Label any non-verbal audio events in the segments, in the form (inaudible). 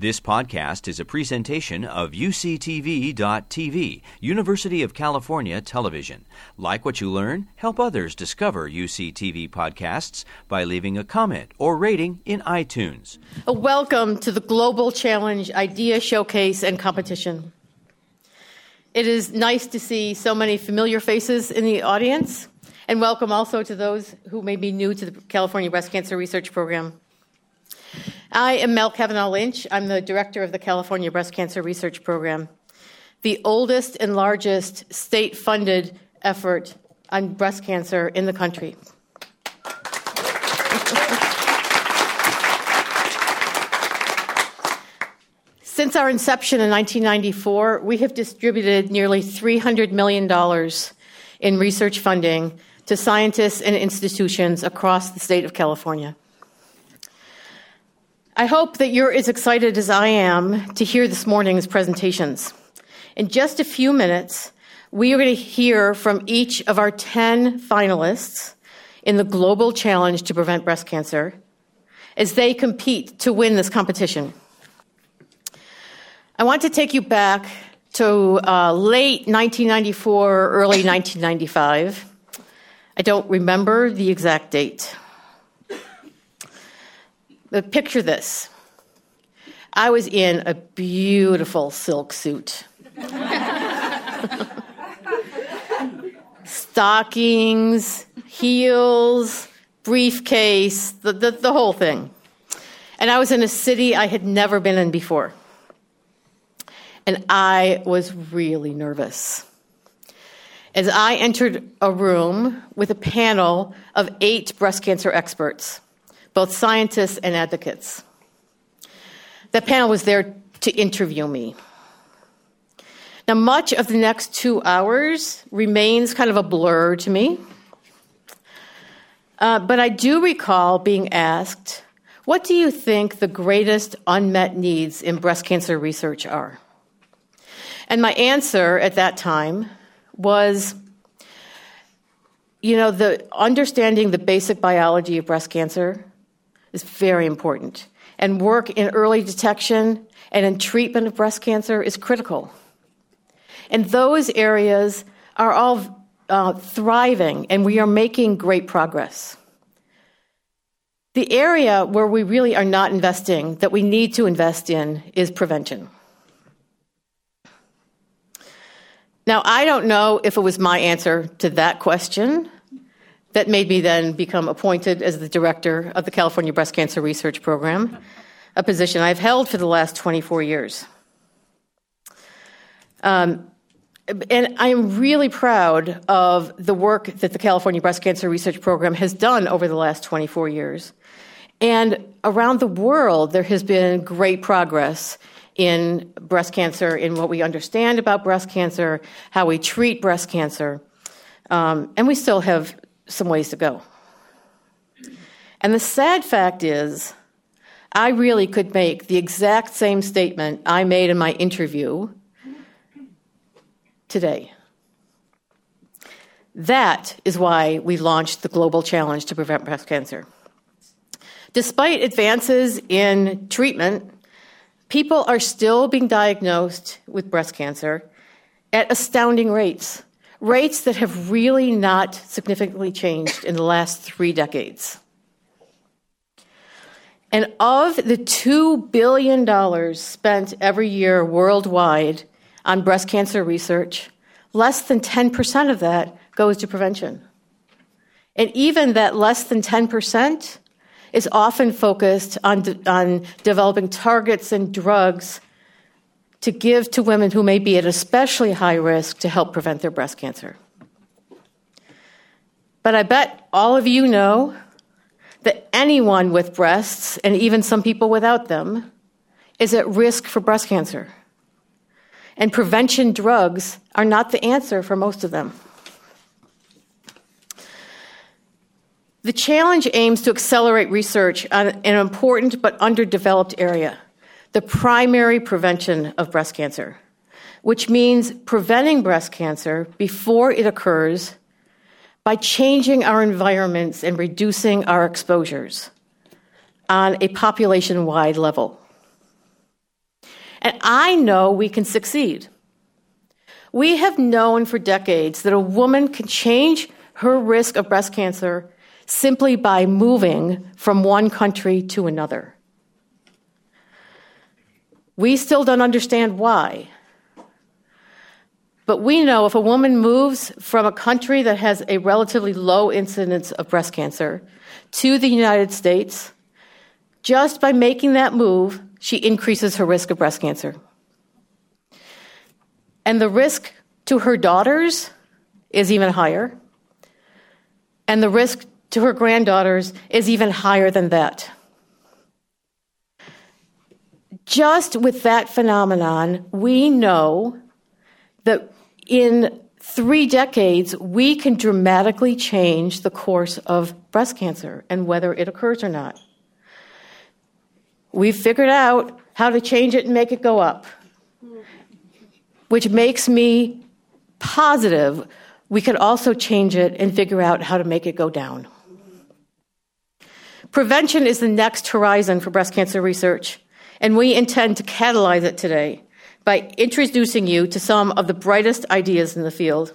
This podcast is a presentation of UCTV.tv, University of California Television. Like what you learn, help others discover UCTV podcasts by leaving a comment or rating in iTunes. Welcome to the Global Challenge Idea Showcase and Competition. It is nice to see so many familiar faces in the audience, and welcome also to those who may be new to the California Breast Cancer Research Program. I am Mel Kavanaugh Lynch. I'm the director of the California Breast Cancer Research Program, the oldest and largest state funded effort on breast cancer in the country. Since our inception in 1994, we have distributed nearly $300 million in research funding to scientists and institutions across the state of California. I hope that you're as excited as I am to hear this morning's presentations. In just a few minutes, we are going to hear from each of our 10 finalists in the Global Challenge to Prevent Breast Cancer as they compete to win this competition. I want to take you back to uh, late 1994, early 1995. I don't remember the exact date. But picture this I was in a beautiful silk suit. (laughs) Stockings, heels, briefcase, the, the, the, whole thing. And I was in a city I had never been in before. And I was really nervous. As I entered a room with a panel of eight breast cancer experts both scientists and advocates. That panel was there to interview me. Now, much of the next two hours remains kind of a blur to me. Uh, but I do recall being asked, What do you think the greatest unmet needs in breast cancer research are? And my answer at that time was, you know, the understanding the basic biology of breast cancer is very important. And work in early detection and in treatment of breast cancer is critical. And those areas are all uh, thriving, and we are making great progress. The area where we really are not investing, that we need to invest in, is prevention. Now, I don't know if it was my answer to that question that made me then become appointed as the director of the California Breast Cancer Research Program, a position I've held for the last 24 years. Um, and I'm really proud of the work that the California Breast Cancer Research Program has done over the last 24 years. And around the world, there has been great progress in breast cancer, in what we understand about breast cancer, how we treat breast cancer. Um, and we still have some ways to go. And the sad fact is, I really could make the exact same statement I made in my interview today. That is why we launched the Global Challenge to Prevent Breast Cancer. Despite advances in treatment, people are still being diagnosed with breast cancer at astounding rates rates that have really not significantly changed in the last three decades. And of the $2 billion spent every year worldwide on breast cancer research, less than 10% of that goes to prevention. And even that less than 10% is often focused on, de- on developing targets and drugs to give to women who may be at especially high risk to help prevent their breast cancer. But I bet all of you know that anyone with breasts, and even some people without them, is at risk for breast cancer. And prevention drugs are not the answer for most of them. The challenge aims to accelerate research on an important but underdeveloped area the primary prevention of breast cancer, which means preventing breast cancer before it occurs by changing our environments and reducing our exposures on a population wide level. And I know we can succeed. We have known for decades that a woman can change her risk of breast cancer simply by moving from one country to another. We still don't understand why. But we know if a woman moves from a country that has a relatively low incidence of breast cancer to the United States, just by making that move, she increases her risk of breast cancer. And the risk to her daughters is even higher. And the risk to her granddaughters is even higher than that. Just with that phenomenon, we know that in three decades, we can dramatically change the course of breast cancer and whether it occurs or not. We've figured out how to change it and make it go up, which makes me positive we could also change it and figure out how to make it go down. Prevention is the next horizon for breast cancer research, and we intend to catalyze it today by introducing you to some of the brightest ideas in the field.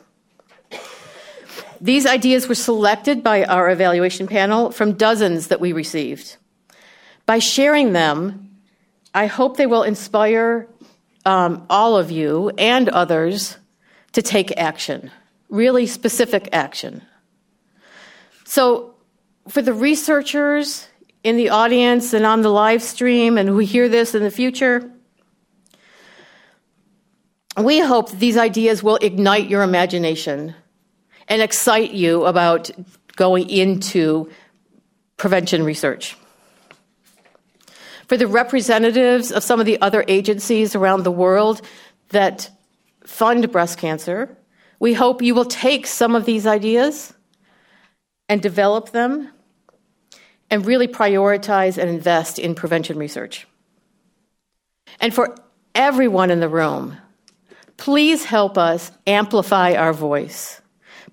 These ideas were selected by our evaluation panel from dozens that we received. By sharing them, I hope they will inspire um, all of you and others to take action, really specific action. So, for the researchers in the audience and on the live stream and who hear this in the future, we hope that these ideas will ignite your imagination and excite you about going into prevention research. For the representatives of some of the other agencies around the world that fund breast cancer, we hope you will take some of these ideas and develop them and really prioritize and invest in prevention research. And for everyone in the room, please help us amplify our voice.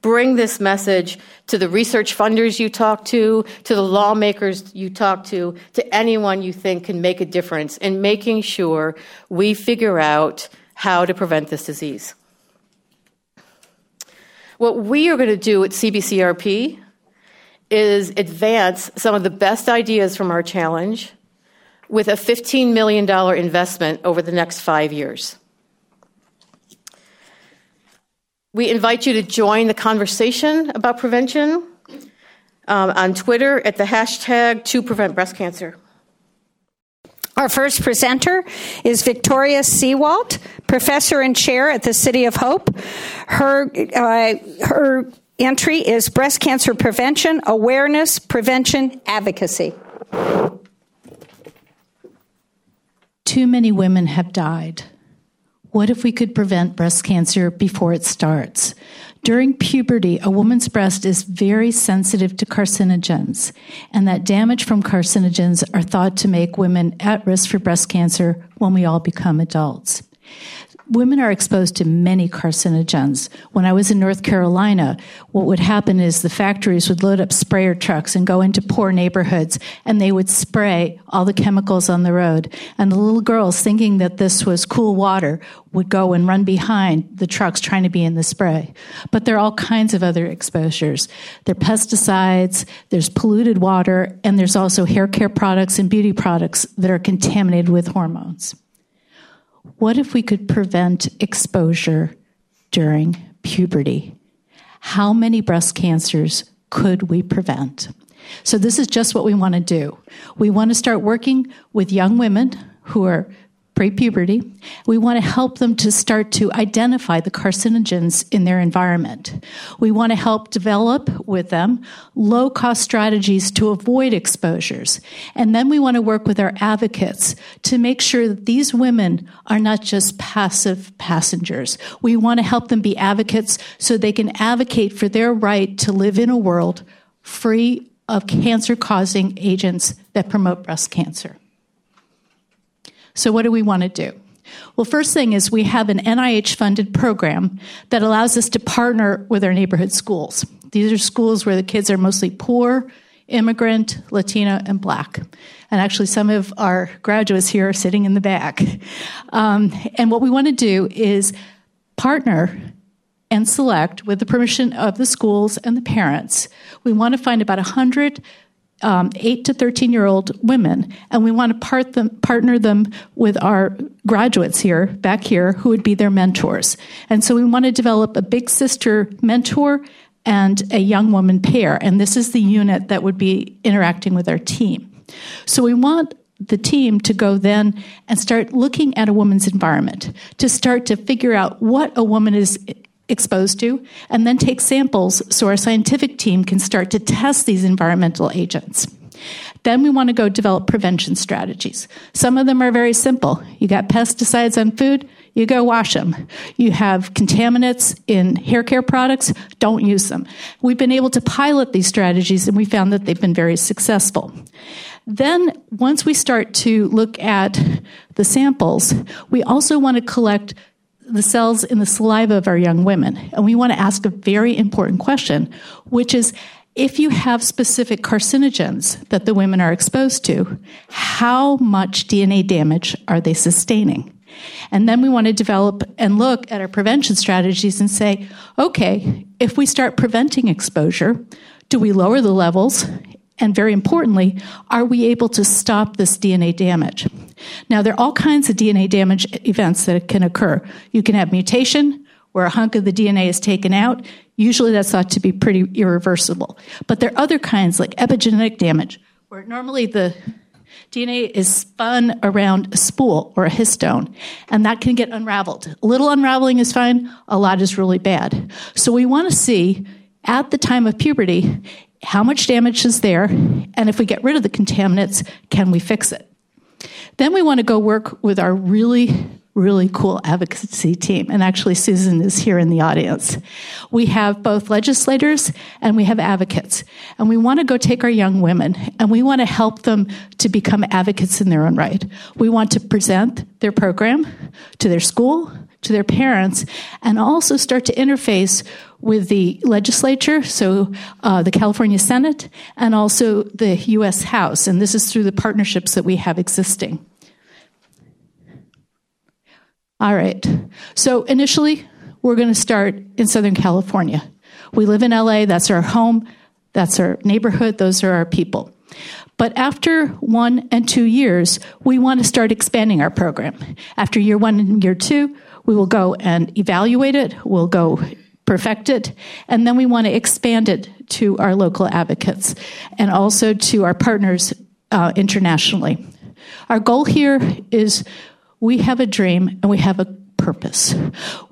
Bring this message to the research funders you talk to, to the lawmakers you talk to, to anyone you think can make a difference in making sure we figure out how to prevent this disease. What we are going to do at CBCRP is advance some of the best ideas from our challenge with a $15 million investment over the next five years. We invite you to join the conversation about prevention um, on Twitter at the hashtag to prevent breast cancer. Our first presenter is Victoria Seewaldt, professor and chair at the City of Hope. Her, uh, her entry is breast cancer prevention, awareness, prevention, advocacy. Too many women have died. What if we could prevent breast cancer before it starts? During puberty, a woman's breast is very sensitive to carcinogens, and that damage from carcinogens are thought to make women at risk for breast cancer when we all become adults women are exposed to many carcinogens. When I was in North Carolina, what would happen is the factories would load up sprayer trucks and go into poor neighborhoods and they would spray all the chemicals on the road. And the little girls, thinking that this was cool water, would go and run behind the trucks trying to be in the spray. But there are all kinds of other exposures. There are pesticides, there's polluted water, and there's also hair care products and beauty products that are contaminated with hormones what if we could prevent exposure during puberty? How many breast cancers could we prevent? So, this is just what we want to do. We want to start working with young women who are pre-puberty. We want to help them to start to identify the carcinogens in their environment. We want to help develop with them low-cost strategies to avoid exposures. And then we want to work with our advocates to make sure that these women are not just passive passengers. We want to help them be advocates so they can advocate for their right to live in a world free of cancer causing agents that promote breast cancer. So, what do we want to do? Well, first thing is we have an NIH funded program that allows us to partner with our neighborhood schools. These are schools where the kids are mostly poor immigrant, Latino, and black. And actually, some of our graduates here are sitting in the back. Um, and what we want to do is partner and select, with the permission of the schools and the parents, we want to find about 100 um, 8 to 13 year old women, and we want to part them, partner them with our graduates here, back here, who would be their mentors. And so we want to develop a big sister mentor and a young woman pair, and this is the unit that would be interacting with our team. So we want the team to go then and start looking at a woman's environment, to start to figure out what a woman is exposed to, and then take samples so our scientific team can start to test these environmental agents. Then we want to go develop prevention strategies. Some of them are very simple. You got pesticides on food, you go wash them. You have contaminants in hair care products, don't use them. We've been able to pilot these strategies and we found that they've been very successful. Then, once we start to look at the samples, we also want to collect the cells in the saliva of our young women. And we want to ask a very important question, which is if you have specific carcinogens that the women are exposed to, how much DNA damage are they sustaining? And then we want to develop and look at our prevention strategies and say, okay, if we start preventing exposure, do we lower the levels? And very importantly, are we able to stop this DNA damage? Now, there are all kinds of DNA damage events that can occur. You can have mutation, where a hunk of the DNA is taken out. Usually that's thought to be pretty irreversible. But there are other kinds, like epigenetic damage, where normally the DNA is spun around a spool or a histone, and that can get unraveled. A little unraveling is fine, a lot is really bad. So we want to see at the time of puberty how much damage is there, and if we get rid of the contaminants, can we fix it? Then we want to go work with our really really cool advocacy team. And actually, Susan is here in the audience. We have both legislators and we have advocates. And we want to go take our young women and we want to help them to become advocates in their own right. We want to present their program to their school, to their parents, and also start to interface with the legislature, so uh, the California Senate, and also the U.S. House. And this is through the partnerships that we have existing. All right. So initially, we're going to start in Southern California. We live in LA, that's our home, that's our neighborhood, those are our people. But after one and two years, we want to start expanding our program. After year one and year two, we will go and evaluate it, we'll go perfect it, and then we want to expand it to our local advocates and also to our partners uh, internationally. Our goal here is we have a dream and we have a purpose.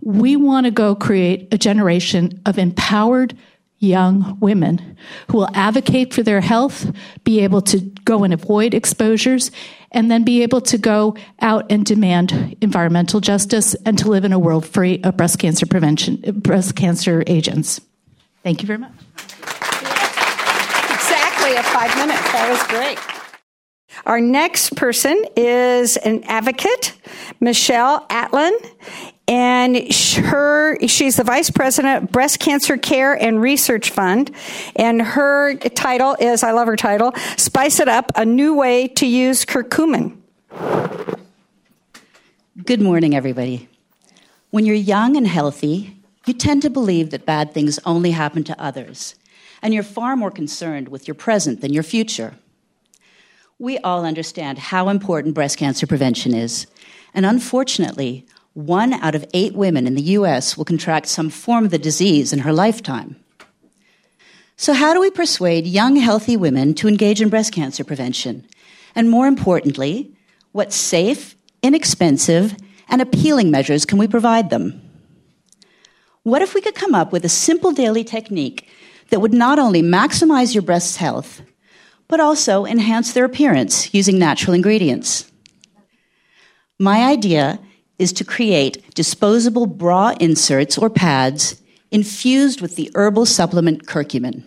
We want to go create a generation of empowered young women who will advocate for their health, be able to go and avoid exposures, and then be able to go out and demand environmental justice and to live in a world free of breast cancer prevention, breast cancer agents. Thank you very much. Exactly at five minutes. That was great. Our next person is an advocate, Michelle Atlin, and her she's the vice president of breast cancer care and research fund. And her title is i love her title spice it up a new way to use curcumin. Good morning everybody. When you're young and healthy you tend to believe that bad things only happen to others. And you're far more concerned with your present than your future. We all understand how important breast cancer prevention is. And unfortunately, one out of eight women in the US will contract some form of the disease in her lifetime. So, how do we persuade young, healthy women to engage in breast cancer prevention? And more importantly, what safe, inexpensive, and appealing measures can we provide them? What if we could come up with a simple daily technique that would not only maximize your breast's health, but also enhance their appearance using natural ingredients. My idea is to create disposable bra inserts or pads infused with the herbal supplement curcumin.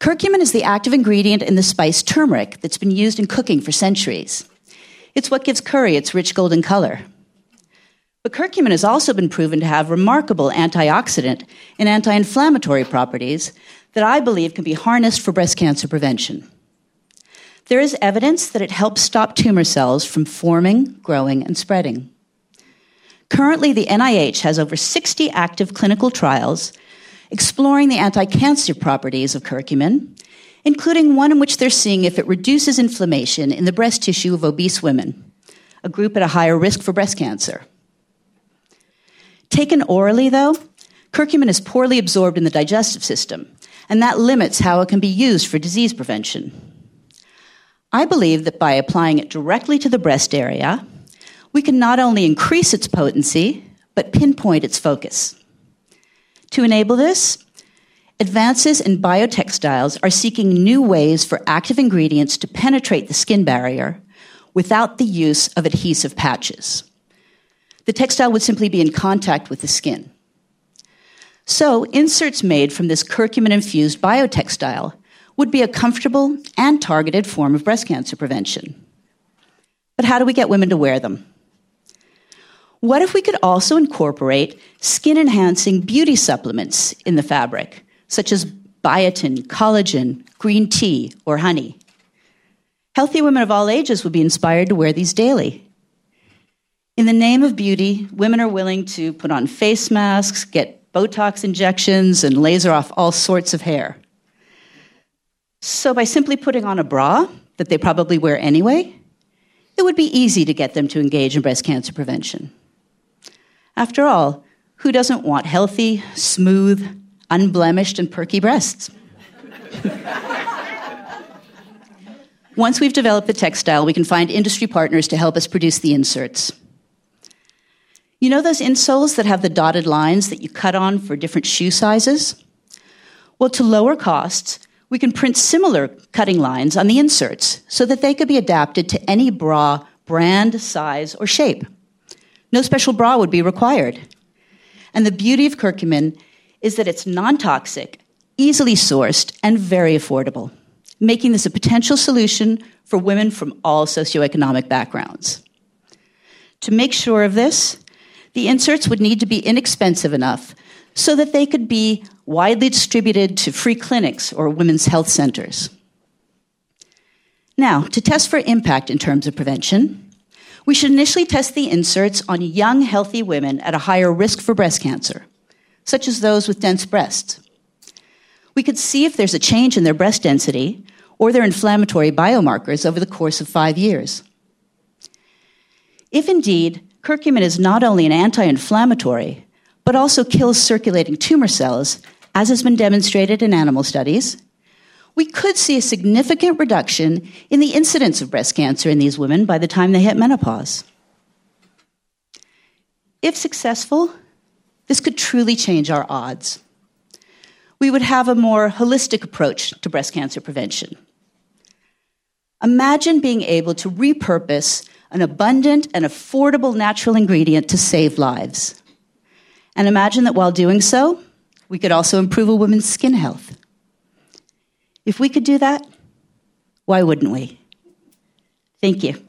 Curcumin is the active ingredient in the spice turmeric that's been used in cooking for centuries. It's what gives curry its rich golden color. But curcumin has also been proven to have remarkable antioxidant and anti inflammatory properties that I believe can be harnessed for breast cancer prevention. There is evidence that it helps stop tumor cells from forming, growing, and spreading. Currently, the NIH has over 60 active clinical trials exploring the anti cancer properties of curcumin, including one in which they're seeing if it reduces inflammation in the breast tissue of obese women, a group at a higher risk for breast cancer. Taken orally, though, curcumin is poorly absorbed in the digestive system, and that limits how it can be used for disease prevention. I believe that by applying it directly to the breast area, we can not only increase its potency, but pinpoint its focus. To enable this, advances in biotextiles are seeking new ways for active ingredients to penetrate the skin barrier without the use of adhesive patches. The textile would simply be in contact with the skin. So, inserts made from this curcumin infused biotextile would be a comfortable and targeted form of breast cancer prevention. But how do we get women to wear them? What if we could also incorporate skin enhancing beauty supplements in the fabric, such as biotin, collagen, green tea, or honey? Healthy women of all ages would be inspired to wear these daily. In the name of beauty, women are willing to put on face masks, get Botox injections, and laser off all sorts of hair. So, by simply putting on a bra that they probably wear anyway, it would be easy to get them to engage in breast cancer prevention. After all, who doesn't want healthy, smooth, unblemished, and perky breasts? (laughs) Once we've developed the textile, we can find industry partners to help us produce the inserts. You know those insoles that have the dotted lines that you cut on for different shoe sizes? Well, to lower costs, we can print similar cutting lines on the inserts so that they could be adapted to any bra brand, size, or shape. No special bra would be required. And the beauty of curcumin is that it's non toxic, easily sourced, and very affordable, making this a potential solution for women from all socioeconomic backgrounds. To make sure of this, the inserts would need to be inexpensive enough so that they could be widely distributed to free clinics or women's health centers. Now, to test for impact in terms of prevention, we should initially test the inserts on young, healthy women at a higher risk for breast cancer, such as those with dense breasts. We could see if there's a change in their breast density or their inflammatory biomarkers over the course of five years. If indeed curcumin is not only an anti inflammatory, but also kills circulating tumor cells, as has been demonstrated in animal studies, we could see a significant reduction in the incidence of breast cancer in these women by the time they hit menopause. If successful, this could truly change our odds. We would have a more holistic approach to breast cancer prevention. Imagine being able to repurpose an abundant and affordable natural ingredient to save lives. And imagine that while doing so, we could also improve a woman's skin health. If we could do that, why wouldn't we? Thank you.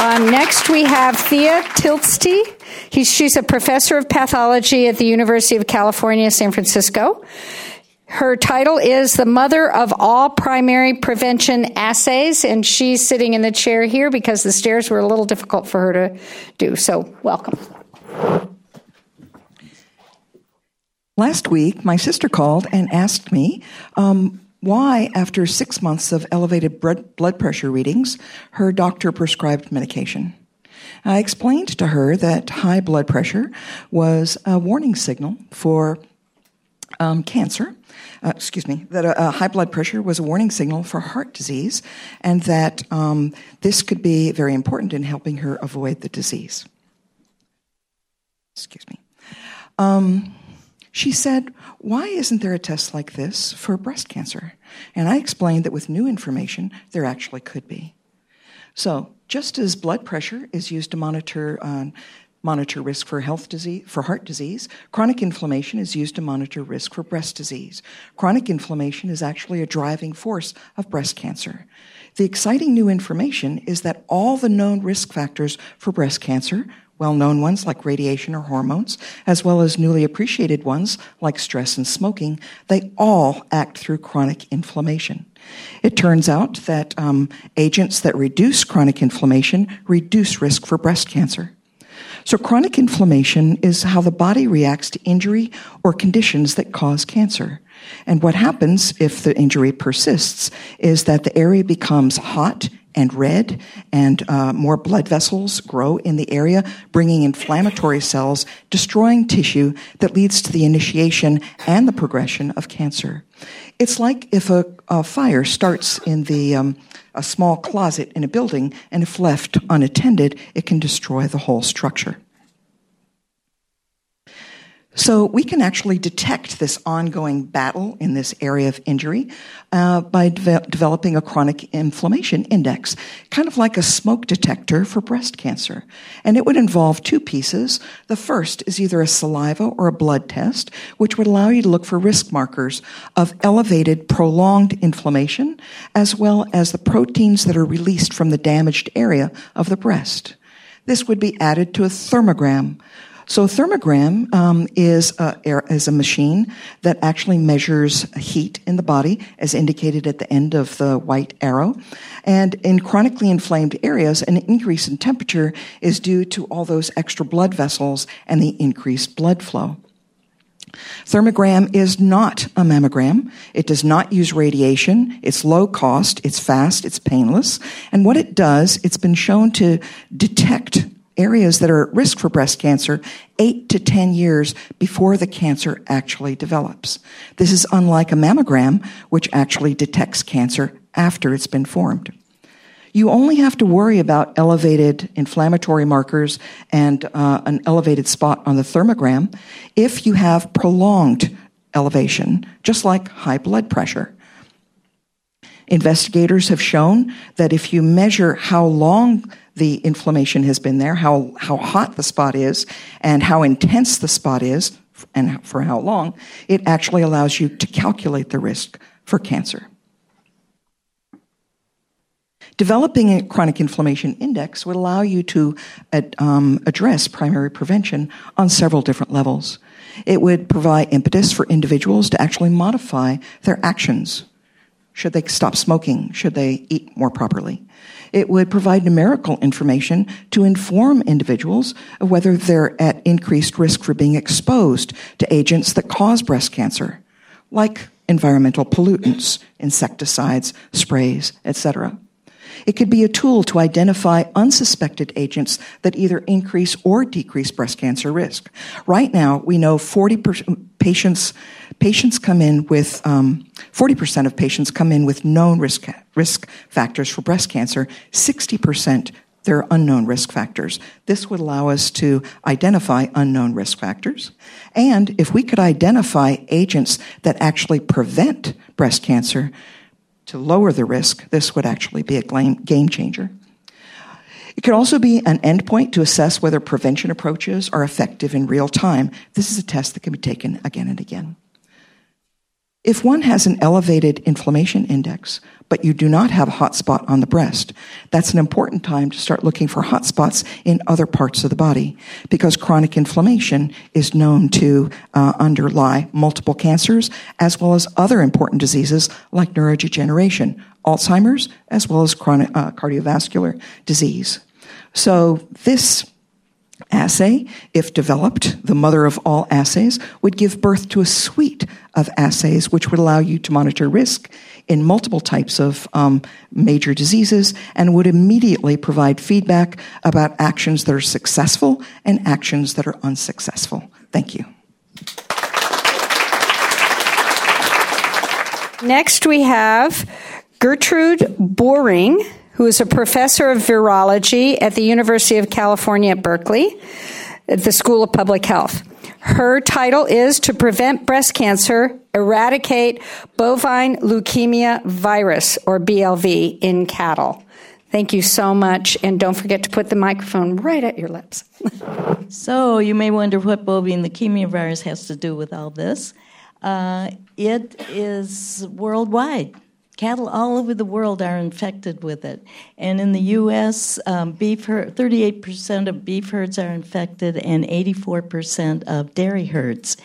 Um, next, we have Thea Tlsty. He's, she's a professor of pathology at the University of California, San Francisco. Her title is the mother of all primary prevention assays, and she's sitting in the chair here because the stairs were a little difficult for her to do. So, welcome. Last week, my sister called and asked me um, why, after six months of elevated blood pressure readings, her doctor prescribed medication. I explained to her that high blood pressure was a warning signal for um, cancer uh, excuse me, that a, high blood pressure was a warning signal for heart disease, and that um, this could be very important in helping her avoid the disease. Excuse me. Um, she said, Why isn't there a test like this for breast cancer? And I explained that with new information, there actually could be. So, just as blood pressure is used to monitor uh, monitor risk for health disease, for heart disease. Chronic inflammation is used to monitor risk for breast disease. Chronic inflammation is actually a driving force of breast cancer. The exciting new information is that all the known risk factors for breast cancer, well known ones like radiation or hormones, as well as newly appreciated ones like stress and smoking, they all act through chronic inflammation. It turns out that um, agents that reduce chronic inflammation reduce risk for breast cancer. So, chronic inflammation is how the body reacts to injury or conditions that cause cancer. And what happens if the injury persists is that the area becomes hot and red, and uh, more blood vessels grow in the area, bringing inflammatory cells, destroying tissue that leads to the initiation and the progression of cancer. It's like if a, a fire starts in the um, a small closet in a building, and if left unattended, it can destroy the whole structure. So we can actually detect this ongoing battle in this area of injury uh, by de- developing a chronic inflammation index, kind of like a smoke detector for breast cancer. And it would involve two pieces. The first is either a saliva or a blood test, which would allow you to look for risk markers of elevated prolonged inflammation, as well as the proteins that are released from the damaged area of the breast. This would be added to a thermogram so, thermogram um, is, a, is a machine that actually measures heat in the body, as indicated at the end of the white arrow. And in chronically inflamed areas, an increase in temperature is due to all those extra blood vessels and the increased blood flow. Thermogram is not a mammogram. It does not use radiation. It's low cost, it's fast, it's painless. And what it does, it's been shown to detect areas that are at risk for breast cancer eight to 10 years before the cancer actually develops. This is unlike a mammogram, which actually detects cancer after it's been formed. You only have to worry about elevated inflammatory markers and uh, an elevated spot on the thermogram if you have prolonged elevation, just like high blood pressure. Investigators have shown that if you measure how long the inflammation has been there, how, how hot the spot is, and how intense the spot is, and for how long, it actually allows you to calculate the risk for cancer. Developing a chronic inflammation index would allow you to um, address primary prevention on several different levels. It would provide impetus for individuals to actually modify their actions. Should they stop smoking? Should they eat more properly? It would provide numerical information to inform individuals of whether they're at increased risk for being exposed to agents that cause breast cancer, like environmental pollutants, insecticides, sprays, etc. It could be a tool to identify unsuspected agents that either increase or decrease breast cancer risk. Right now, we know 40% patients patients come in with um, 40% of patients come in with known risk risk factors for breast cancer. 60% there are unknown risk factors. This would allow us to identify unknown risk factors. And if we could identify agents that actually prevent breast cancer to lower the risk, this would actually be a game changer. It could also be an endpoint to assess whether prevention approaches are effective in real time. This is a test that can be taken again and again. If one has an elevated inflammation index, but you do not have a hot spot on the breast, that's an important time to start looking for hot spots in other parts of the body because chronic inflammation is known to uh, underlie multiple cancers as well as other important diseases like neurodegeneration, Alzheimer's, as well as chronic uh, cardiovascular disease. So this assay, if developed, the mother of all assays, would give birth to a suite of assays which would allow you to monitor risk in multiple types of um, major diseases and would immediately provide feedback about actions that are successful and actions that are unsuccessful. Thank you. Next, we have Gertrude Buehring who is a professor of virology at the University of California at Berkeley, at the School of Public Health. Her title is To Prevent Breast Cancer, Eradicate Bovine Leukemia Virus, or BLV, in cattle. Thank you so much, and don't forget to put the microphone right at your lips. (laughs) so, you may wonder what bovine leukemia virus has to do with all this. Uh, it is worldwide Cattle all over the world are infected with it. And in the U.S., um, beef herd, 38% of beef herds are infected and 84% of dairy herds.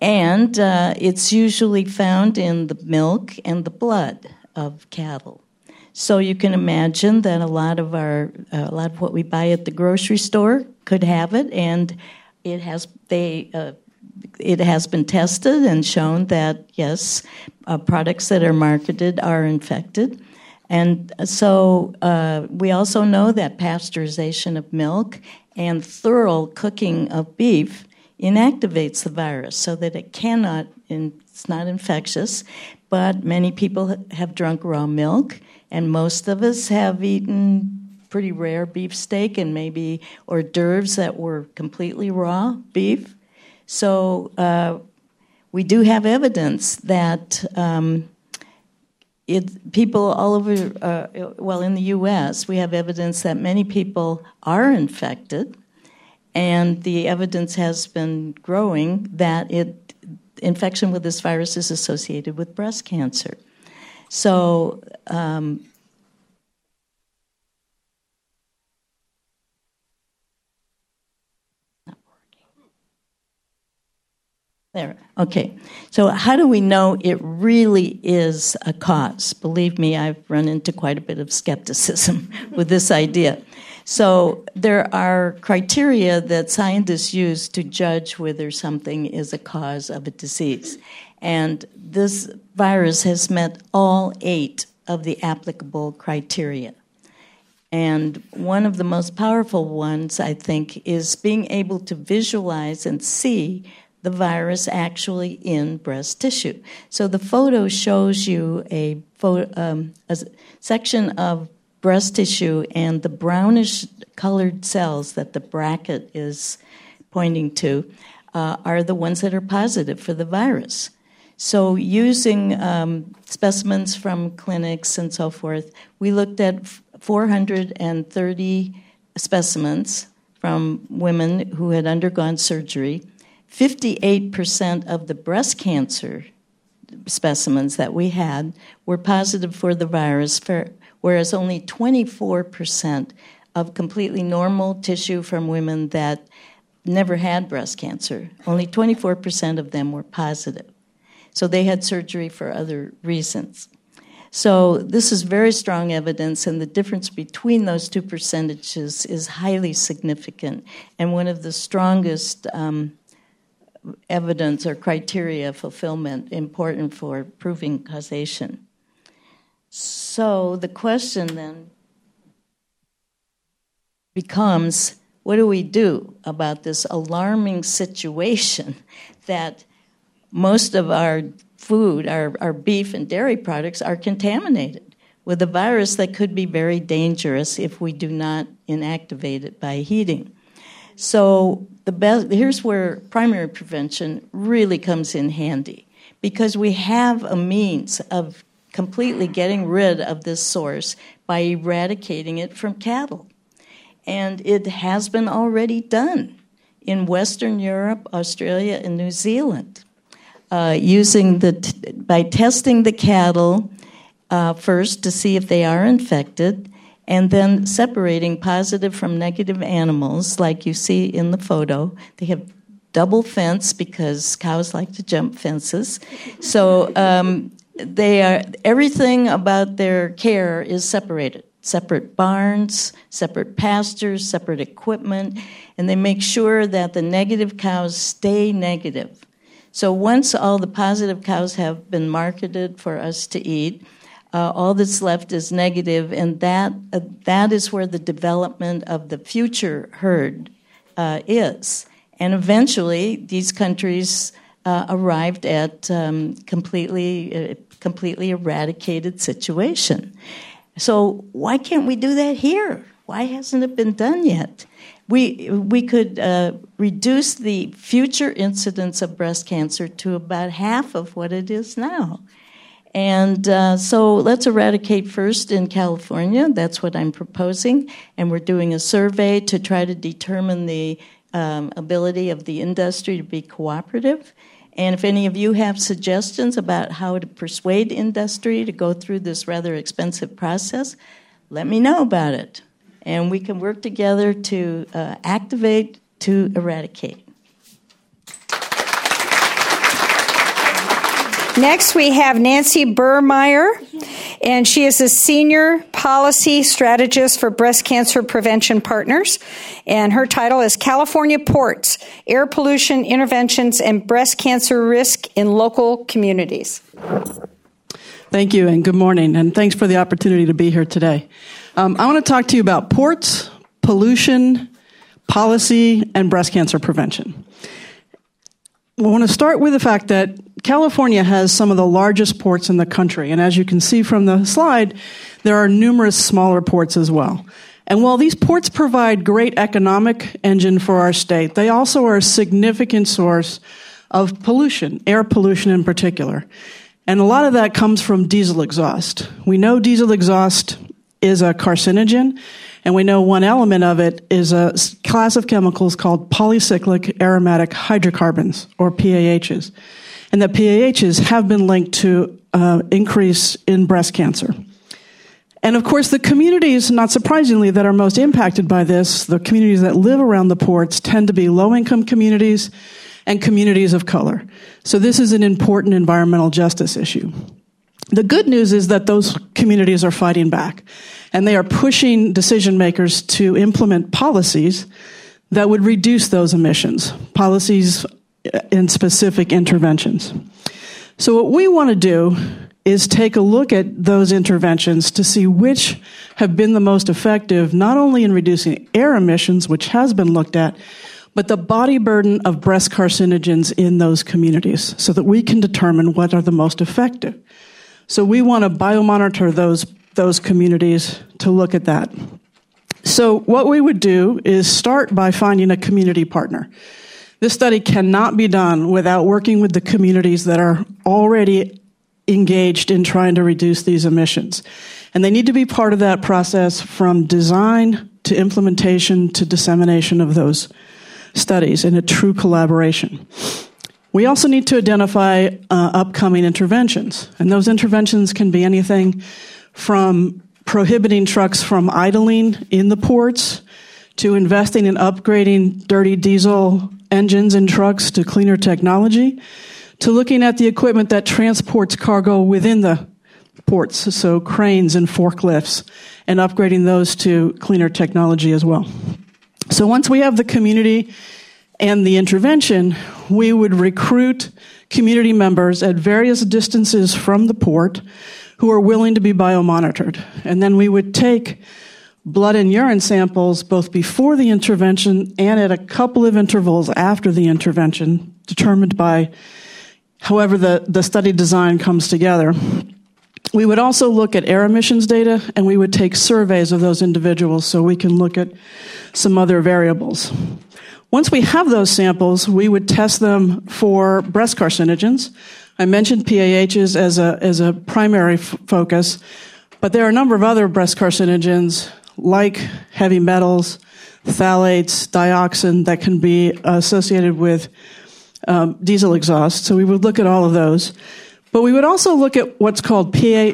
And uh, it's usually found in the milk and the blood of cattle. So you can imagine that a lot of our, uh, a lot of what we buy at the grocery store could have it, and it has they uh, it has been tested and shown that yes, uh, products that are marketed are infected. And so uh, we also know that pasteurization of milk and thorough cooking of beef inactivates the virus so that it cannot, it's not infectious, but many people have drunk raw milk, and most of us have eaten pretty rare beef steak and maybe hors d'oeuvres that were completely raw beef. So uh, we do have evidence that um, it, people all over, uh, well, in the U.S., we have evidence that many people are infected, and the evidence has been growing that it infection with this virus is associated with breast cancer. So um, There. Okay. So, how do we know it really is a cause? Believe me, I've run into quite a bit of skepticism (laughs) with this idea. So, there are criteria that scientists use to judge whether something is a cause of a disease. And this virus has met all eight of the applicable criteria. And one of the most powerful ones, I think, is being able to visualize and see the virus actually in breast tissue. So the photo shows you a, um, a section of breast tissue and the brownish colored cells that the bracket is pointing to uh, are the ones that are positive for the virus. So, using um, specimens from clinics and so forth, we looked at 430 specimens from women who had undergone surgery 58% of the breast cancer specimens that we had were positive for the virus, for, whereas only 24% of completely normal tissue from women that never had breast cancer, only 24% of them were positive. So they had surgery for other reasons. So this is very strong evidence, and the difference between those two percentages is highly significant and one of the strongest um, evidence or criteria fulfillment important for proving causation. So the question then becomes what do we do about this alarming situation (laughs) that most of our food, our, our beef and dairy products, are contaminated with a virus that could be very dangerous if we do not inactivate it by heating? So the best here's where primary prevention really comes in handy because we have a means of completely getting rid of this source by eradicating it from cattle. And it has been already done in Western Europe, Australia, and New Zealand. Uh, using the t- by testing the cattle uh, first to see if they are infected, and then separating positive from negative animals, like you see in the photo. They have double fence because cows like to jump fences. So um, they are everything about their care is separated. Separate barns, separate pastures, separate equipment, and they make sure that the negative cows stay negative. So once all the positive cows have been marketed for us to eat, uh, all that's left is negative, and that uh, that is where the development of the future herd uh, is. And eventually, these countries uh, arrived at um, completely uh, completely eradicated situation. So why can't we do that here? Why hasn't it been done yet? We we could uh, reduce the future incidence of breast cancer to about half of what it is now. And uh, so let's eradicate first in California. That's what I'm proposing. And we're doing a survey to try to determine the um, ability of the industry to be cooperative. And if any of you have suggestions about how to persuade industry to go through this rather expensive process, let me know about it. And we can work together to uh, activate to eradicate. Next, we have Nancy Buermeyer, and she is a senior policy strategist for Breast Cancer Prevention Partners. And her title is California Ports Air Pollution Interventions and Breast Cancer Risk in Local Communities. Thank you, and good morning, and thanks for the opportunity to be here today. Um, I want to talk to you about ports, pollution, policy, and breast cancer prevention. I want to start with the fact that California has some of the largest ports in the country, and as you can see from the slide, there are numerous smaller ports as well. And while these ports provide great economic engine for our state, they also are a significant source of pollution, air pollution in particular. And a lot of that comes from diesel exhaust. We know diesel exhaust is a carcinogen, and we know one element of it is a class of chemicals called polycyclic aromatic hydrocarbons, or PAHs. And that PAHs have been linked to uh, increase in breast cancer. And of course, the communities, not surprisingly, that are most impacted by this, the communities that live around the ports, tend to be low income communities and communities of color. So this is an important environmental justice issue. The good news is that those communities are fighting back and they are pushing decision makers to implement policies that would reduce those emissions, policies in specific interventions. So, what we want to do is take a look at those interventions to see which have been the most effective, not only in reducing air emissions, which has been looked at, but the body burden of breast carcinogens in those communities so that we can determine what are the most effective. So we want to biomonitor those, those communities to look at that. So what we would do is start by finding a community partner. This study cannot be done without working with the communities that are already engaged in trying to reduce these emissions. And they need to be part of that process from design to implementation to dissemination of those studies in a true collaboration. We also need to identify uh, upcoming interventions, and those interventions can be anything from prohibiting trucks from idling in the ports to investing in upgrading dirty diesel engines and trucks to cleaner technology to looking at the equipment that transports cargo within the ports, so cranes and forklifts, and upgrading those to cleaner technology as well. So once we have the community and the intervention, we would recruit community members at various distances from the port who are willing to be biomonitored. And then we would take blood and urine samples both before the intervention and at a couple of intervals after the intervention, determined by however the, the study design comes together. We would also look at air emissions data and we would take surveys of those individuals so we can look at some other variables. Once we have those samples, we would test them for breast carcinogens. I mentioned PAHs as a, as a primary f- focus, but there are a number of other breast carcinogens like heavy metals, phthalates, dioxin that can be associated with um, diesel exhaust. So we would look at all of those. But we would also look at what's called PA,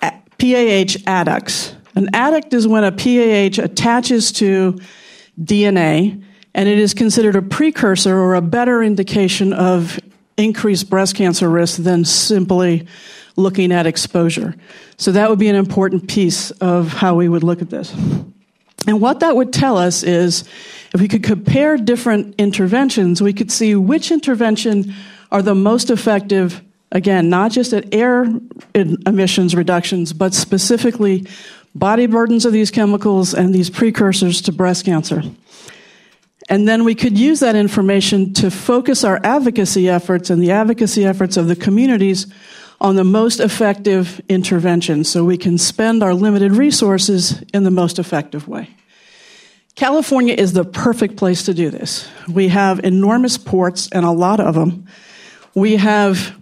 PAH adducts. An adduct is when a PAH attaches to DNA and it is considered a precursor or a better indication of increased breast cancer risk than simply looking at exposure. So that would be an important piece of how we would look at this. And what that would tell us is if we could compare different interventions, we could see which intervention are the most effective, again, not just at air emissions reductions, but specifically body burdens of these chemicals and these precursors to breast cancer. And then we could use that information to focus our advocacy efforts and the advocacy efforts of the communities on the most effective intervention so we can spend our limited resources in the most effective way. California is the perfect place to do this. We have enormous ports and a lot of them. We have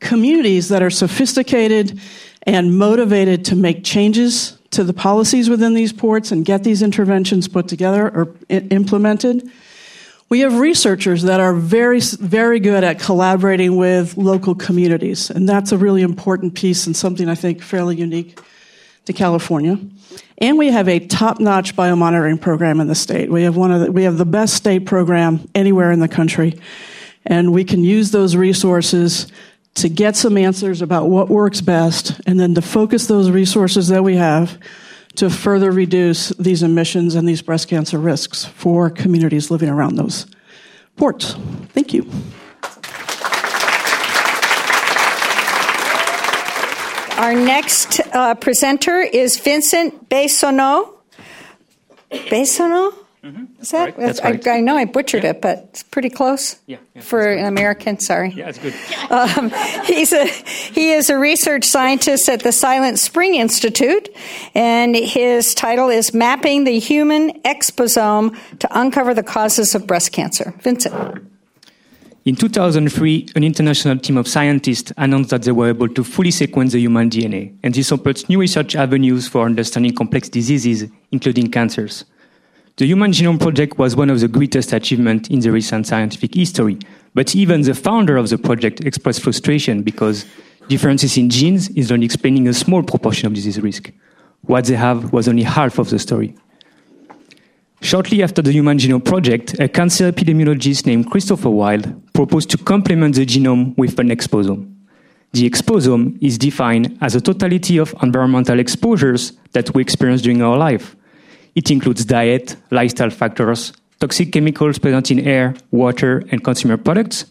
communities that are sophisticated and motivated to make changes to the policies within these ports and get these interventions put together or implemented. We have researchers that are very, very good at collaborating with local communities, and that's a really important piece and something I think fairly unique to California. And we have a top-notch biomonitoring program in the state. We have one of the, we have the best state program anywhere in the country, and we can use those resources to get some answers about what works best, and then to focus those resources that we have to further reduce these emissions and these breast cancer risks for communities living around those ports. Thank you. Our next uh, presenter is Vincent Bessonneau. Bessonneau? Mm-hmm. Is that? Right. I, I, know I butchered yeah. it, but it's pretty close. Yeah, yeah for an American. Sorry. Yeah, it's good. (laughs) Um, he's a he is a research scientist at the Silent Spring Institute, and his title is "Mapping the Human Exposome to Uncover the Causes of Breast Cancer." Vincent. In 2003, an international team of scientists announced that they were able to fully sequence the human DNA, and this opens new research avenues for understanding complex diseases, including cancers. The Human Genome Project was one of the greatest achievements in the recent scientific history, but even the founder of the project expressed frustration because differences in genes is only explaining a small proportion of disease risk. What they have was only half of the story. Shortly after the Human Genome Project, a cancer epidemiologist named Christopher Wild proposed to complement the genome with an exposome. The exposome is defined as a totality of environmental exposures that we experience during our life. It includes diet, lifestyle factors, toxic chemicals present in air, water, and consumer products,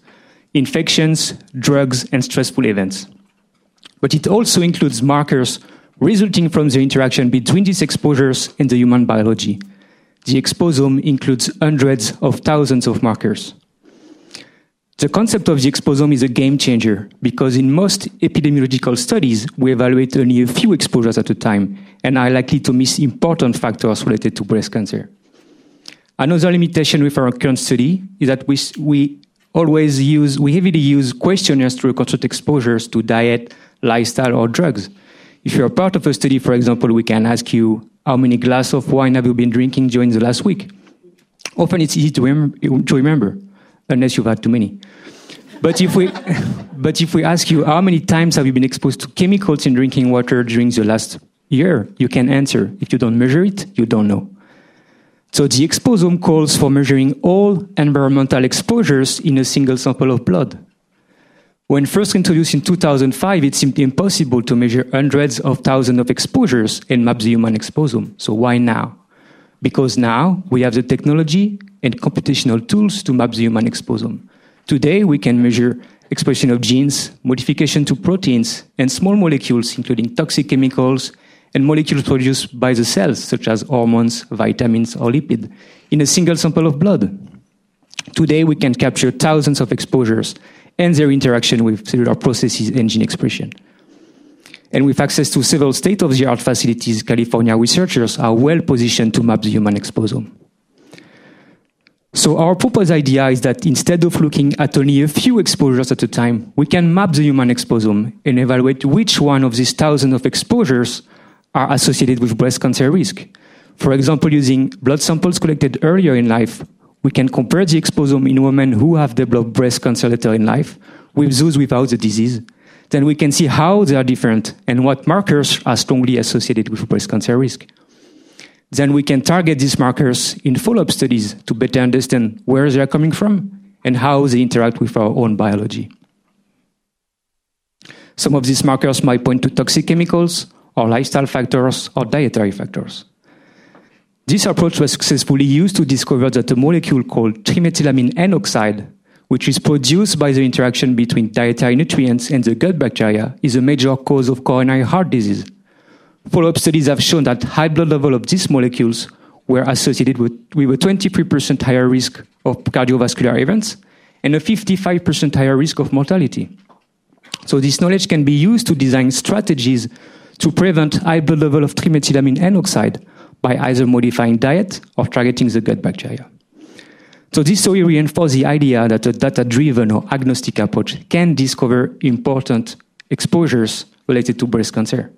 infections, drugs, and stressful events. But it also includes markers resulting from the interaction between these exposures and the human biology, the exposome includes hundreds of thousands of markers. The concept of the exposome is a game changer because in most epidemiological studies, we evaluate only a few exposures at a time and are likely to miss important factors related to breast cancer. Another limitation with our current study is that we, we always use, we heavily use questionnaires to reconstruct exposures to diet, lifestyle, or drugs. If you're part of a study, for example, we can ask you how many glasses of wine have you been drinking during the last week? Often it's easy to, rem- to remember, unless you've had too many. But if, we, (laughs) but if we ask you how many times have you been exposed to chemicals in drinking water during the last year, you can answer. If you don't measure it, you don't know. So the exposome calls for measuring all environmental exposures in a single sample of blood. When first introduced in 2005, it seemed impossible to measure hundreds of thousands of exposures and map the human exposome. So why now? Because now we have the technology and computational tools to map the human exposome. Today, we can measure expression of genes, modification to proteins, and small molecules, including toxic chemicals and molecules produced by the cells, such as hormones, vitamins, or lipid, in a single sample of blood. Today, we can capture thousands of exposures and their interaction with cellular processes and gene expression. And with access to several state of the art facilities, California researchers are well positioned to map the human exposome. So, our proposed idea is that instead of looking at only a few exposures at a time, we can map the human exposome and evaluate which one of these thousands of exposures are associated with breast cancer risk. For example, using blood samples collected earlier in life we can compare the exposome in women who have developed breast cancer later in life with those without the disease. Then we can see how they are different and what markers are strongly associated with breast cancer risk. Then we can target these markers in follow up studies to better understand where they are coming from and how they interact with our own biology. Some of these markers might point to toxic chemicals, or lifestyle factors, or dietary factors. This approach was successfully used to discover that a molecule called trimethylamine N oxide, which is produced by the interaction between dietary nutrients and the gut bacteria, is a major cause of coronary heart disease. Follow up studies have shown that high blood level of these molecules were associated with, with a 23% higher risk of cardiovascular events and a 55% higher risk of mortality. So, this knowledge can be used to design strategies to prevent high blood level of trimethylamine N oxide by either modifying diet or targeting the gut bacteria. So this story reinforces the idea that a data-driven or agnostic approach can discover important exposures related to breast cancer.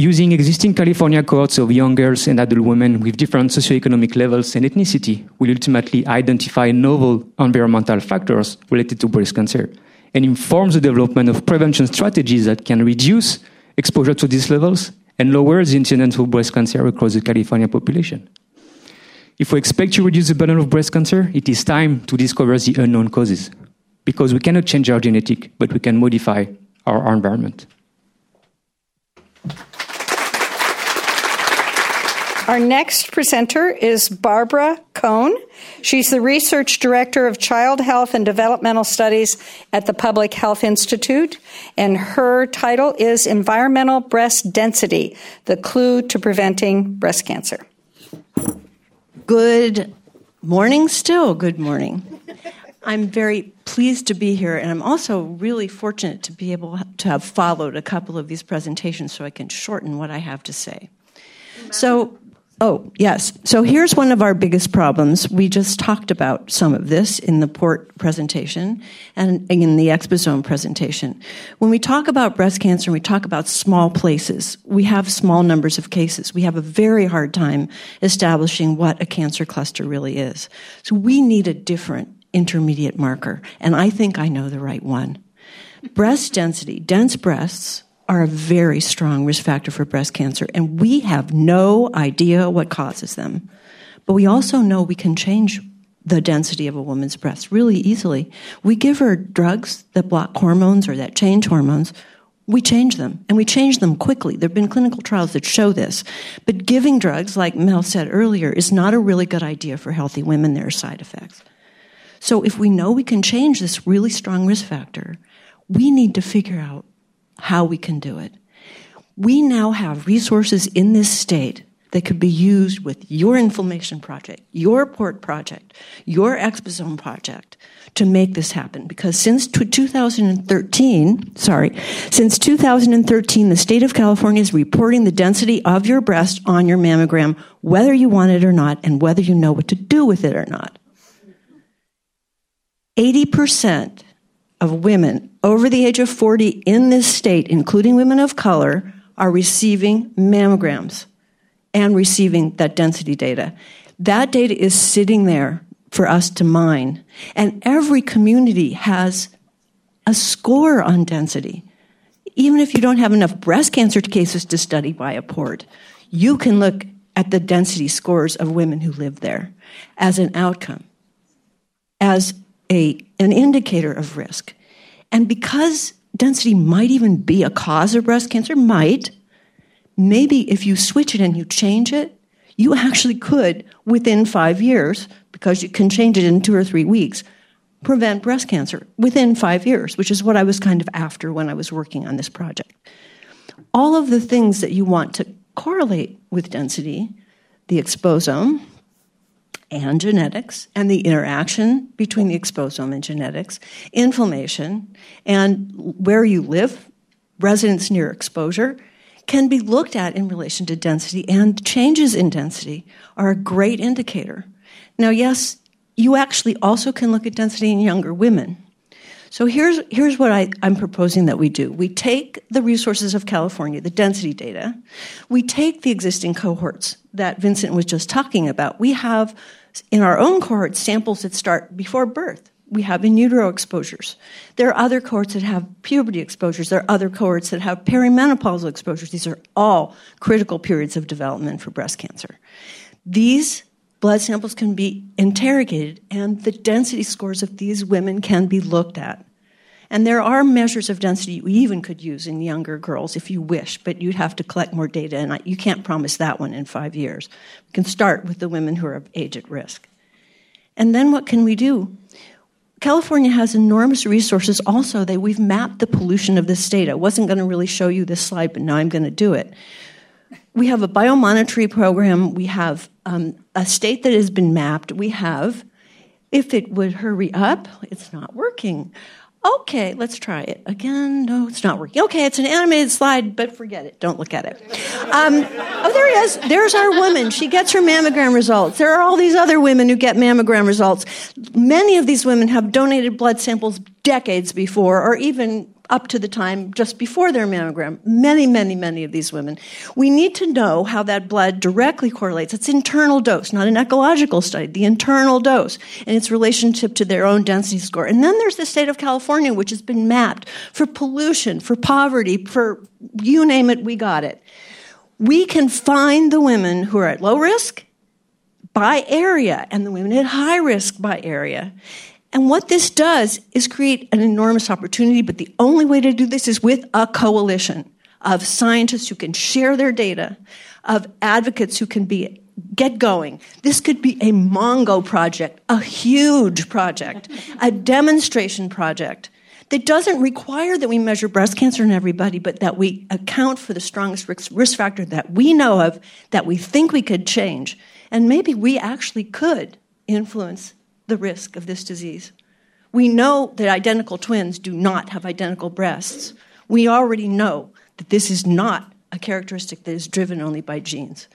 Using existing California cohorts of young girls and adult women with different socioeconomic levels and ethnicity will ultimately identify novel environmental factors related to breast cancer and inform the development of prevention strategies that can reduce exposure to these levels and lower the incidence of breast cancer across the California population. If we expect to reduce the burden of breast cancer, it is time to discover the unknown causes. Because we cannot change our genetic, but we can modify our environment. Our next presenter is Barbara Cohn. She's the research director of child health and developmental studies at the Public Health Institute, and her title is Environmental Breast Density The Clue to Preventing Breast Cancer. Good morning, still good morning. I'm very pleased to be here, and I'm also really fortunate to be able to have followed a couple of these presentations so I can shorten what I have to say. So, Oh, yes. So here's one of our biggest problems. We just talked about some of this in the port presentation and in the exposome presentation. When we talk about breast cancer, and we talk about small places. We have small numbers of cases. We have a very hard time establishing what a cancer cluster really is. So we need a different intermediate marker, and I think I know the right one. Breast density, dense breasts are a very strong risk factor for breast cancer, and we have no idea what causes them. But we also know we can change the density of a woman's breasts really easily. We give her drugs that block hormones or that change hormones. We change them, and we change them quickly. There have been clinical trials that show this. But giving drugs, like Mel said earlier, is not a really good idea for healthy women. There are side effects. So if we know we can change this really strong risk factor, we need to figure out how we can do it. We now have resources in this state that could be used with your inflammation project, your port project, your exposome project to make this happen. Because since 2013, sorry, since 2013, the state of California is reporting the density of your breast on your mammogram, whether you want it or not, and whether you know what to do with it or not. 80% of women over the age of 40 in this state, including women of color, are receiving mammograms and receiving that density data. That data is sitting there for us to mine. And every community has a score on density. Even if you don't have enough breast cancer cases to study by a port, you can look at the density scores of women who live there as an outcome, as a, an indicator of risk. And because density might even be a cause of breast cancer, might, maybe if you switch it and you change it, you actually could, within five years, because you can change it in two or three weeks, prevent breast cancer within five years, which is what I was kind of after when I was working on this project. All of the things that you want to correlate with density, the exposome, and genetics and the interaction between the exposome and genetics, inflammation, and where you live, residence near exposure, can be looked at in relation to density, and changes in density are a great indicator. Now, yes, you actually also can look at density in younger women. So here's, here's what I, I'm proposing that we do. We take the resources of California, the density data, we take the existing cohorts that Vincent was just talking about. We have in our own cohort samples that start before birth. We have in utero exposures. There are other cohorts that have puberty exposures. There are other cohorts that have perimenopausal exposures. These are all critical periods of development for breast cancer. These blood samples can be interrogated, and the density scores of these women can be looked at. And there are measures of density you even could use in younger girls if you wish, but you'd have to collect more data, and you can't promise that one in five years. We can start with the women who are of age at risk. And then what can we do? California has enormous resources also that we've mapped the pollution of the state. I wasn't going to really show you this slide, but now I'm going to do it. We have a biomonitoring program. We have um, a state that has been mapped. We have, if it would hurry up, it's not working. Okay, let's try it again. No, it's not working. Okay, it's an animated slide, but forget it. Don't look at it. Um, oh, there he is. There's our woman. She gets her mammogram results. There are all these other women who get mammogram results. Many of these women have donated blood samples decades before, or even up to the time just before their mammogram. Many, many, many of these women. We need to know how that blood directly correlates. It's internal dose, not an ecological study, the internal dose and its relationship to their own density score. And then there's the state of California, which has been mapped for pollution, for poverty, for you name it, we got it. We can find the women who are at low risk by area and the women at high risk by area. And what this does is create an enormous opportunity, but the only way to do this is with a coalition of scientists who can share their data, of advocates who can be get going. This could be a Mongo project, a huge project, a demonstration project that doesn't require that we measure breast cancer in everybody, but that we account for the strongest risk factor that we know of, that we think we could change. And maybe we actually could influence the risk of this disease. We know that identical twins do not have identical breasts. We already know that this is not a characteristic that is driven only by genes.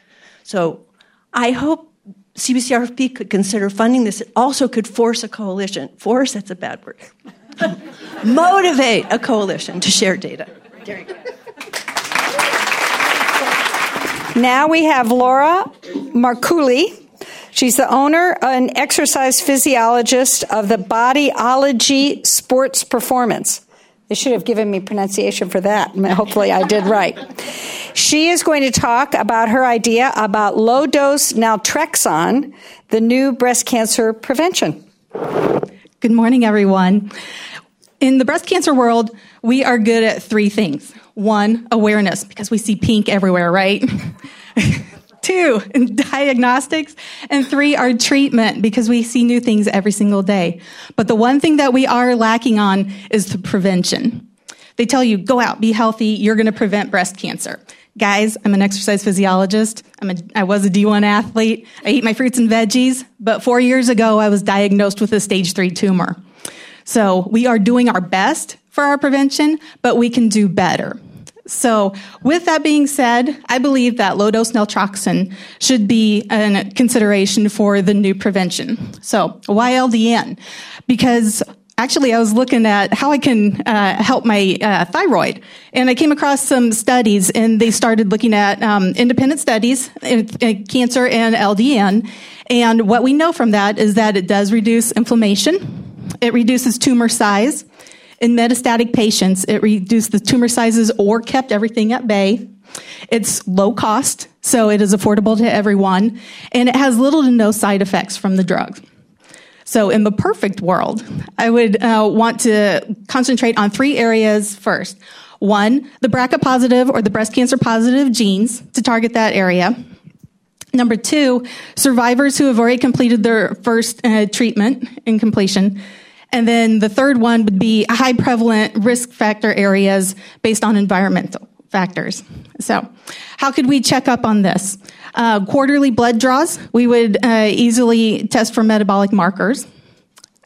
So I hope CBCRP could consider funding this. It also could force a coalition. Force, that's a bad word. (laughs) Motivate a coalition to share data. Now we have Laura Marculi. She's the owner and exercise physiologist of the Bodyology Sports Performance. They should have given me pronunciation for that. Hopefully, I did right. She is going to talk about her idea about low dose naltrexone, the new breast cancer prevention. Good morning, everyone. In the breast cancer world, we are good at three things. One, awareness, because we see pink everywhere, right? (laughs) Two, (laughs) diagnostics. And three, are treatment, because we see new things every single day. But the one thing that we are lacking on is the prevention. They tell you, go out, be healthy, you're going to prevent breast cancer. Guys, I'm an exercise physiologist. I'm a, I was a D1 athlete. I eat my fruits and veggies. But four years ago, I was diagnosed with a stage three tumor. So we are doing our best for our prevention, but we can do better. So, with that being said, I believe that low dose naltrexone should be a consideration for the new prevention. So, why LDN? Because actually, I was looking at how I can uh, help my uh, thyroid, and I came across some studies, and they started looking at um, independent studies in, in cancer and LDN. And what we know from that is that it does reduce inflammation, it reduces tumor size in metastatic patients, it reduced the tumor sizes or kept everything at bay. It's low cost, so it is affordable to everyone, and it has little to no side effects from the drug. So, in the perfect world, I would uh, want to concentrate on three areas first. One, the BRCA positive or the breast cancer positive genes to target that area. Number two, survivors who have already completed their first uh, treatment and completion. And then the third one would be high prevalent risk factor areas based on environmental factors. So, how could we check up on this? Uh, quarterly blood draws, we would uh, easily test for metabolic markers.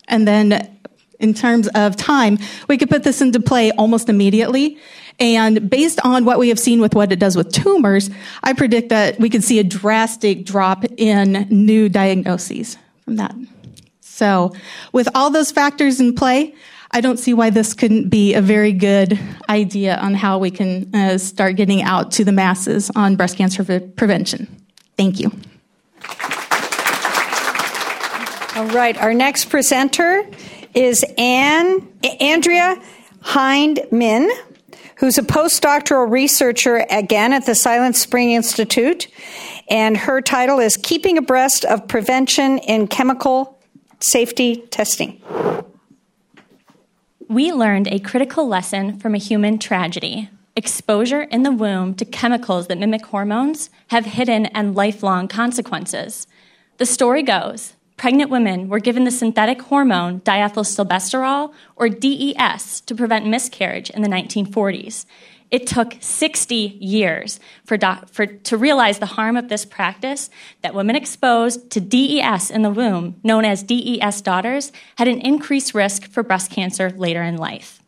And then, in terms of time, we could put this into play almost immediately. And based on what we have seen with what it does with tumors, I predict that we could see a drastic drop in new diagnoses from that. So, with all those factors in play, I don't see why this couldn't be a very good idea on how we can uh, start getting out to the masses on breast cancer prevention. Thank you. All right, our next presenter is Anne, Andrea Hindman, who's a postdoctoral researcher again at the Silent Spring Institute, and her title is Keeping Abreast of Prevention in Chemical safety testing. We learned a critical lesson from a human tragedy. Exposure in the womb to chemicals that mimic hormones have hidden and lifelong consequences. The story goes pregnant women were given the synthetic hormone diethylstilbestrol, or DES, to prevent miscarriage in the 1940s. It took 60 years for, doc, for, to realize the harm of this practice that women exposed to DES in the womb, known as DES daughters, had an increased risk for breast cancer later in life.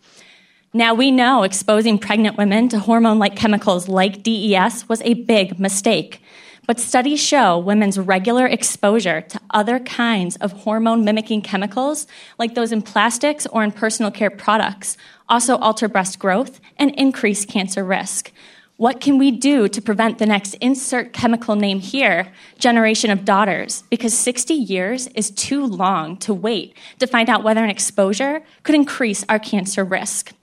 Now we know exposing pregnant women to hormone like chemicals like DES was a big mistake. But studies show women's regular exposure to other kinds of hormone mimicking chemicals, like those in plastics or in personal care products, also alter breast growth and increase cancer risk. What can we do to prevent the next insert chemical name here generation of daughters? Because 60 years is too long to wait to find out whether an exposure could increase our cancer risk.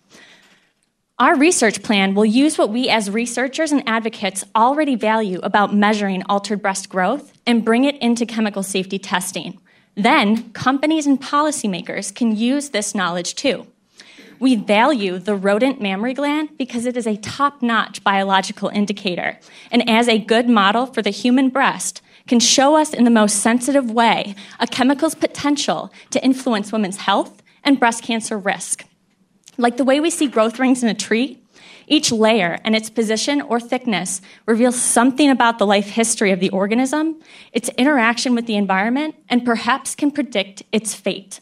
Our research plan will use what we as researchers and advocates already value about measuring altered breast growth and bring it into chemical safety testing. Then, companies and policymakers can use this knowledge too. We value the rodent mammary gland because it is a top notch biological indicator, and as a good model for the human breast, can show us in the most sensitive way a chemical's potential to influence women's health and breast cancer risk. Like the way we see growth rings in a tree, each layer and its position or thickness reveals something about the life history of the organism, its interaction with the environment, and perhaps can predict its fate.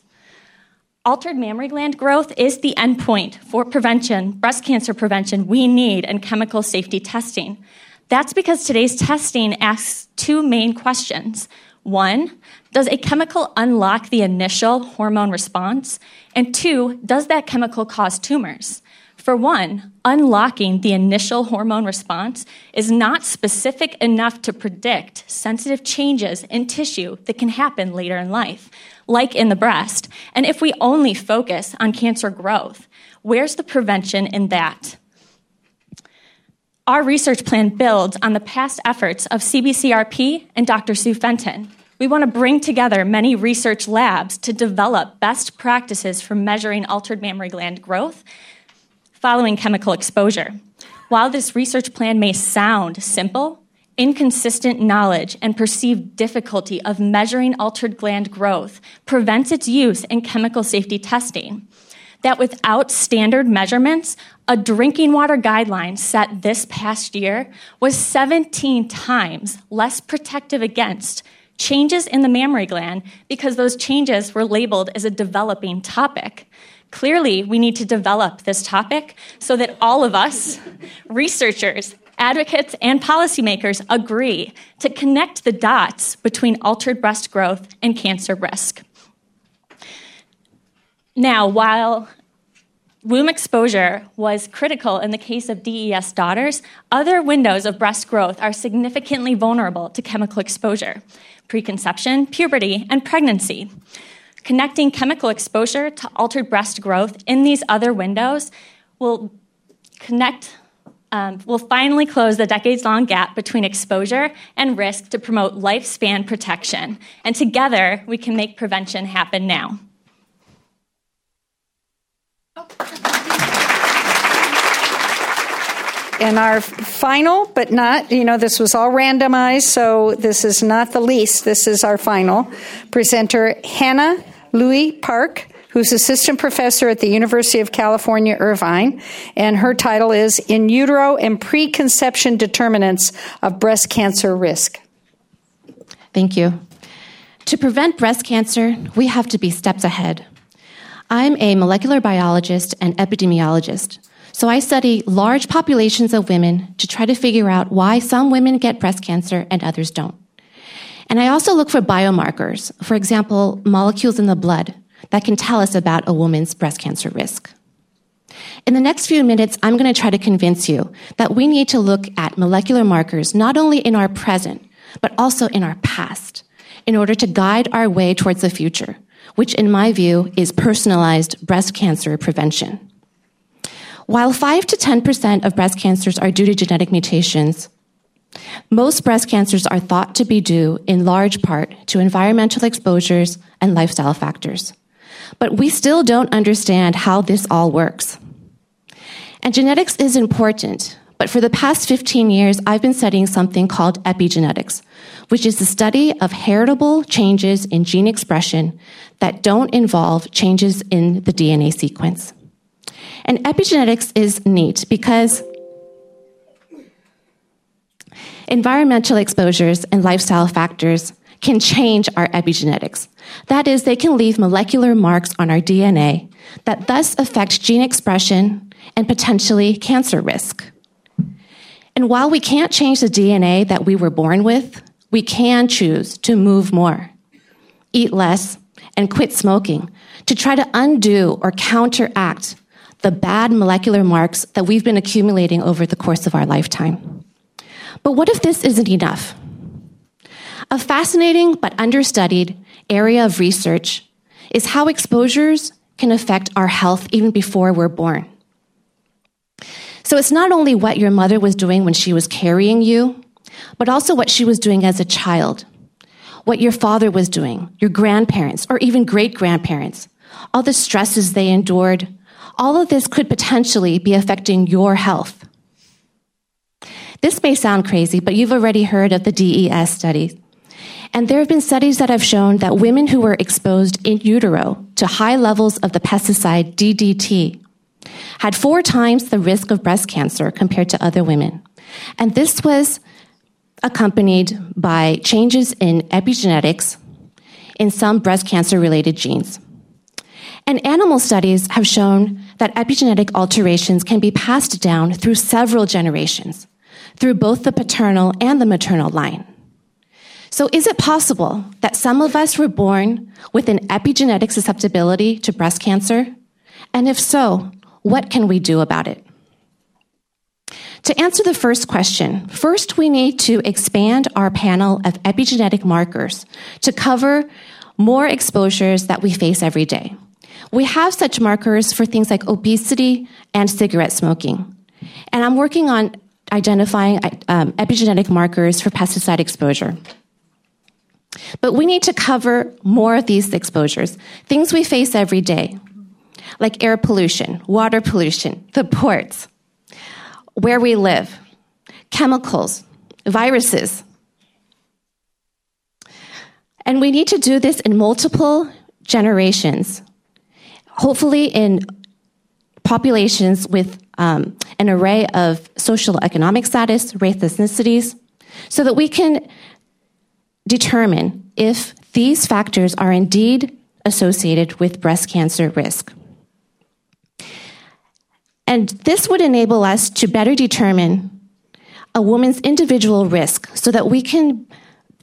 Altered mammary gland growth is the endpoint for prevention, breast cancer prevention, we need and chemical safety testing. That's because today's testing asks two main questions. One, does a chemical unlock the initial hormone response? And two, does that chemical cause tumors? For one, unlocking the initial hormone response is not specific enough to predict sensitive changes in tissue that can happen later in life, like in the breast. And if we only focus on cancer growth, where's the prevention in that? Our research plan builds on the past efforts of CBCRP and Dr. Sue Fenton. We want to bring together many research labs to develop best practices for measuring altered mammary gland growth following chemical exposure. While this research plan may sound simple, inconsistent knowledge and perceived difficulty of measuring altered gland growth prevents its use in chemical safety testing that without standard measurements, a drinking water guideline set this past year was 17 times less protective against changes in the mammary gland because those changes were labeled as a developing topic. Clearly, we need to develop this topic so that all of us, (laughs) researchers, advocates, and policymakers agree to connect the dots between altered breast growth and cancer risk. Now, while womb exposure was critical in the case of DES daughters, other windows of breast growth are significantly vulnerable to chemical exposure preconception, puberty, and pregnancy. Connecting chemical exposure to altered breast growth in these other windows will connect um, will finally close the decades long gap between exposure and risk to promote lifespan protection. And together, we can make prevention happen now. And our final, but not, you know, this was all randomized, so this is not the least. This is our final presenter, Hannah Lui Park, who's assistant professor at the University of California, Irvine, and her title is In Utero and Preconception Determinants of Breast Cancer Risk. Thank you. To prevent breast cancer, we have to be steps ahead. I'm a molecular biologist and epidemiologist, so I study large populations of women to try to figure out why some women get breast cancer and others don't. And I also look for biomarkers, for example, molecules in the blood that can tell us about a woman's breast cancer risk. In the next few minutes, I'm going to try to convince you that we need to look at molecular markers not only in our present, but also in our past in order to guide our way towards the future which in my view is personalized breast cancer prevention. While 5 to 10% of breast cancers are due to genetic mutations, most breast cancers are thought to be due in large part to environmental exposures and lifestyle factors. But we still don't understand how this all works. And genetics is important, but for the past 15 years, I've been studying something called epigenetics, which is the study of heritable changes in gene expression that don't involve changes in the DNA sequence. And epigenetics is neat because environmental exposures and lifestyle factors can change our epigenetics. That is, they can leave molecular marks on our DNA that thus affect gene expression and potentially cancer risk. And while we can't change the DNA that we were born with, we can choose to move more, eat less, and quit smoking to try to undo or counteract the bad molecular marks that we've been accumulating over the course of our lifetime. But what if this isn't enough? A fascinating but understudied area of research is how exposures can affect our health even before we're born. So it's not only what your mother was doing when she was carrying you, but also what she was doing as a child, what your father was doing, your grandparents, or even great grandparents, all the stresses they endured. All of this could potentially be affecting your health. This may sound crazy, but you've already heard of the DES studies. And there have been studies that have shown that women who were exposed in utero to high levels of the pesticide DDT had four times the risk of breast cancer compared to other women. And this was accompanied by changes in epigenetics in some breast cancer related genes. And animal studies have shown that epigenetic alterations can be passed down through several generations, through both the paternal and the maternal line. So, is it possible that some of us were born with an epigenetic susceptibility to breast cancer? And if so, what can we do about it? To answer the first question, first we need to expand our panel of epigenetic markers to cover more exposures that we face every day. We have such markers for things like obesity and cigarette smoking. And I'm working on identifying um, epigenetic markers for pesticide exposure. But we need to cover more of these exposures, things we face every day, like air pollution, water pollution, the ports, where we live, chemicals, viruses. And we need to do this in multiple generations, hopefully in populations with um, an array of social economic status, race, ethnicities, so that we can determine if these factors are indeed associated with breast cancer risk. And this would enable us to better determine a woman's individual risk so that we can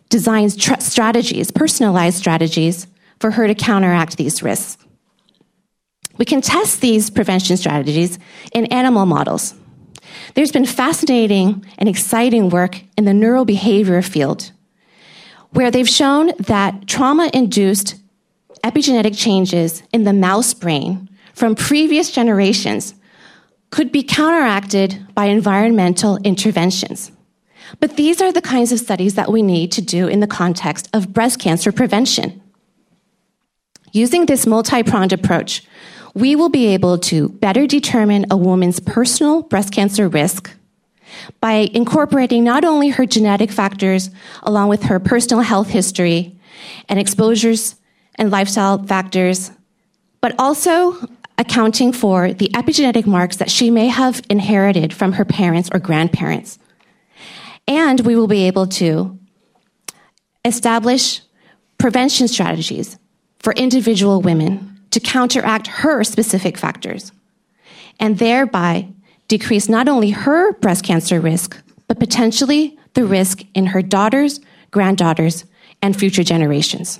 design strategies, personalized strategies, for her to counteract these risks. We can test these prevention strategies in animal models. There's been fascinating and exciting work in the neurobehavior field where they've shown that trauma induced epigenetic changes in the mouse brain from previous generations could be counteracted by environmental interventions. But these are the kinds of studies that we need to do in the context of breast cancer prevention. Using this multi pronged approach, we will be able to better determine a woman's personal breast cancer risk by incorporating not only her genetic factors along with her personal health history and exposures and lifestyle factors, but also accounting for the epigenetic marks that she may have inherited from her parents or grandparents. And we will be able to establish prevention strategies for individual women to counteract her specific factors and thereby decrease not only her breast cancer risk, but potentially the risk in her daughters, granddaughters, and future generations.